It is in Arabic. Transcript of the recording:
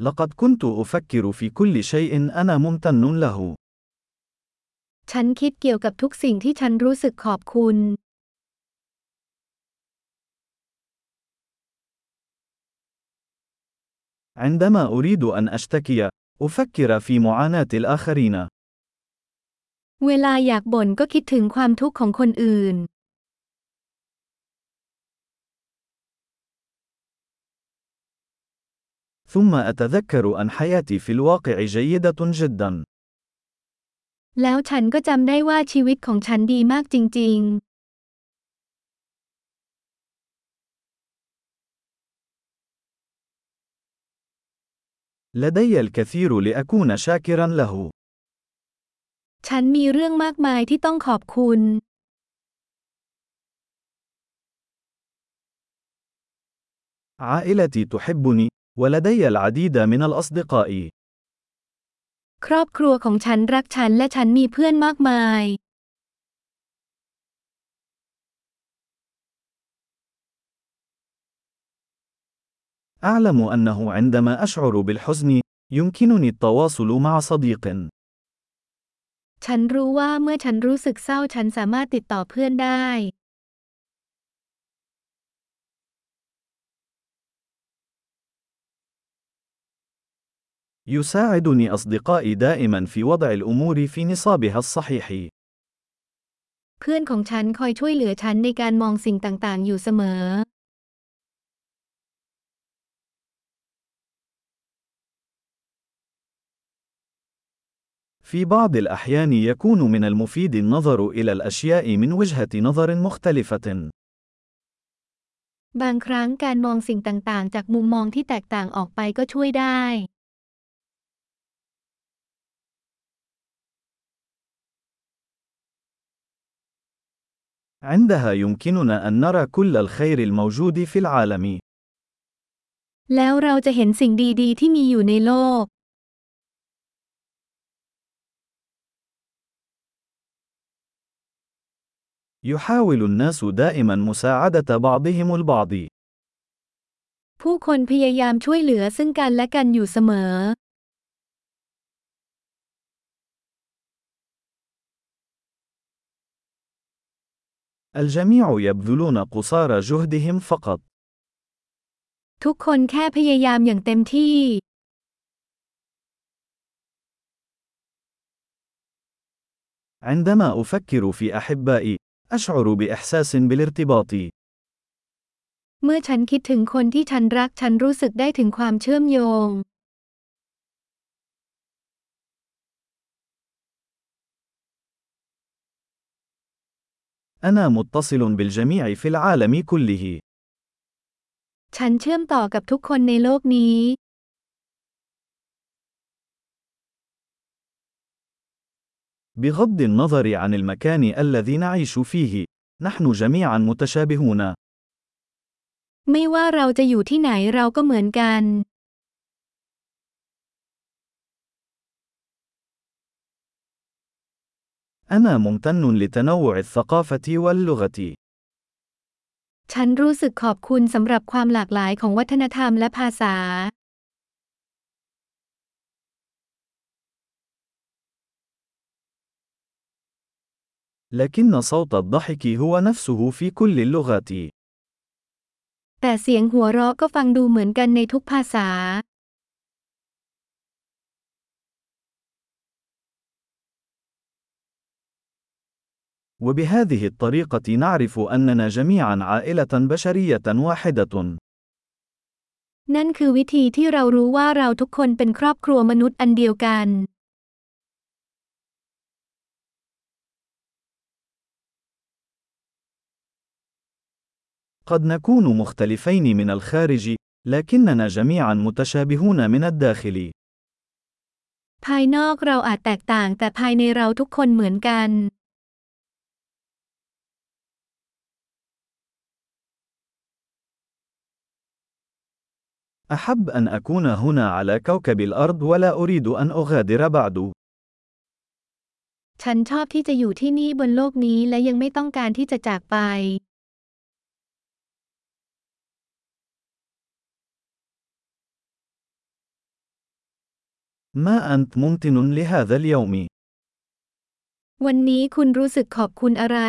لقد كنت أفكر في كل شيء أنا ممتن له. ฉันคิดเกี่ยวกับทุกสิ่งที่ฉันรู้สึกขอบคุณ عندما أريد أن أشتكي، أفكر في معاناة الآخرين. เวลาอยากบ่นก็คิดถึงความทุกข์ของคนอื่น ثم أتذكر أن حياتي في الواقع جيدة جدا. لدي الكثير لأكون شاكرا له. ฉันมีเรื่องมากมายที่ต้องขอบคุณ عائلتي تحبني ولدي العديد من الأصدقاء. ครอบครัวของฉันรักฉันและฉันมีเพื่อนมากมาย أعلم أنه عندما أشعر بالحزن، يمكنني التواصل مع صديق. ฉันรู้ว่าเมื่อฉันรู้สึกเศร้าฉันสามารถติดต่อเพื่อนได้ يساعدني أصدقائي دائما في وضع الأمور في نصابها الصحيح. เพื่อนของฉันคอยช่วยเหลือฉันในการมองสิ่งต่างๆ อยู่เสมอ في بعض الأحيان يكون من المفيد النظر إلى الأشياء من وجهة نظر مختلفة. บางครั้งการมองสิ่งต่างๆ จากมุมมองที่แตกต่างออกไปก็ช่วยได้ عندها يمكننا أن نرى كل الخير الموجود في العالم. แล้วเราจะเห็นสิ่งดีๆ ที่มีอยู่ในโลก يحاول الناس دائما مساعدة بعضهم البعض. ผู้คนพยายามช่วยเหลือซึ่งกันและกันอยู่เสมอ الجميع يبذلون قصارى جهدهم فقط. ทุกคนแค่พยายามอย่างเต็มที่ عندما أفكر في أحبائي، أشعر بإحساس بالارتباط. เมื่อฉันคิดถึงคนที่ฉันรักฉันรู้สึกได้ถึงความเชื่อมโยง أنا متصل بالجميع في العالم كله. ฉันเชื่อมต่อกับทุกคนในโลกนี้ بغض النظر عن المكان الذي نعيش فيه، نحن جميعا متشابهون. ไม่ว่าเราจะอยู่ที่ไหนเราก็เหมือนกัน أنا ممتن لتنوع الثقافة واللغة. ฉันรู้สึกขอบคุณสำหรับความหลากหลายของวัฒนธรรมและภาษา لكن صوت الضحك هو نفسه في كل اللغات. แต่เสียงหัวเราะก็ฟังดูเหมือนกันในทุกภาษา وبهذه الطريقة نعرف أننا جميعا عائلة بشرية واحدة. นั่นคือวิธีที่เรารู้ว่าเราทุกคนเป็นครอบครัวมนุษย์อันเดียวกัน قد نكون مختلفين من الخارج، لكننا جميعا متشابهون من الداخل. ภายนอกเราอาจแตกต่างแต่ภายในเราทุกคนเหมือนกัน أحب أن أكون هنا على كوكب الأرض ولا أريد أن أغادر بعد. ฉันชอบที่จะอยู่ที่นี่บนโลกนี้และยังไม่ต้องการที่จะจากไป ما أنت ممتن لهذا اليوم؟ วันนี้คุณรู้สึกขอบคุณอะไร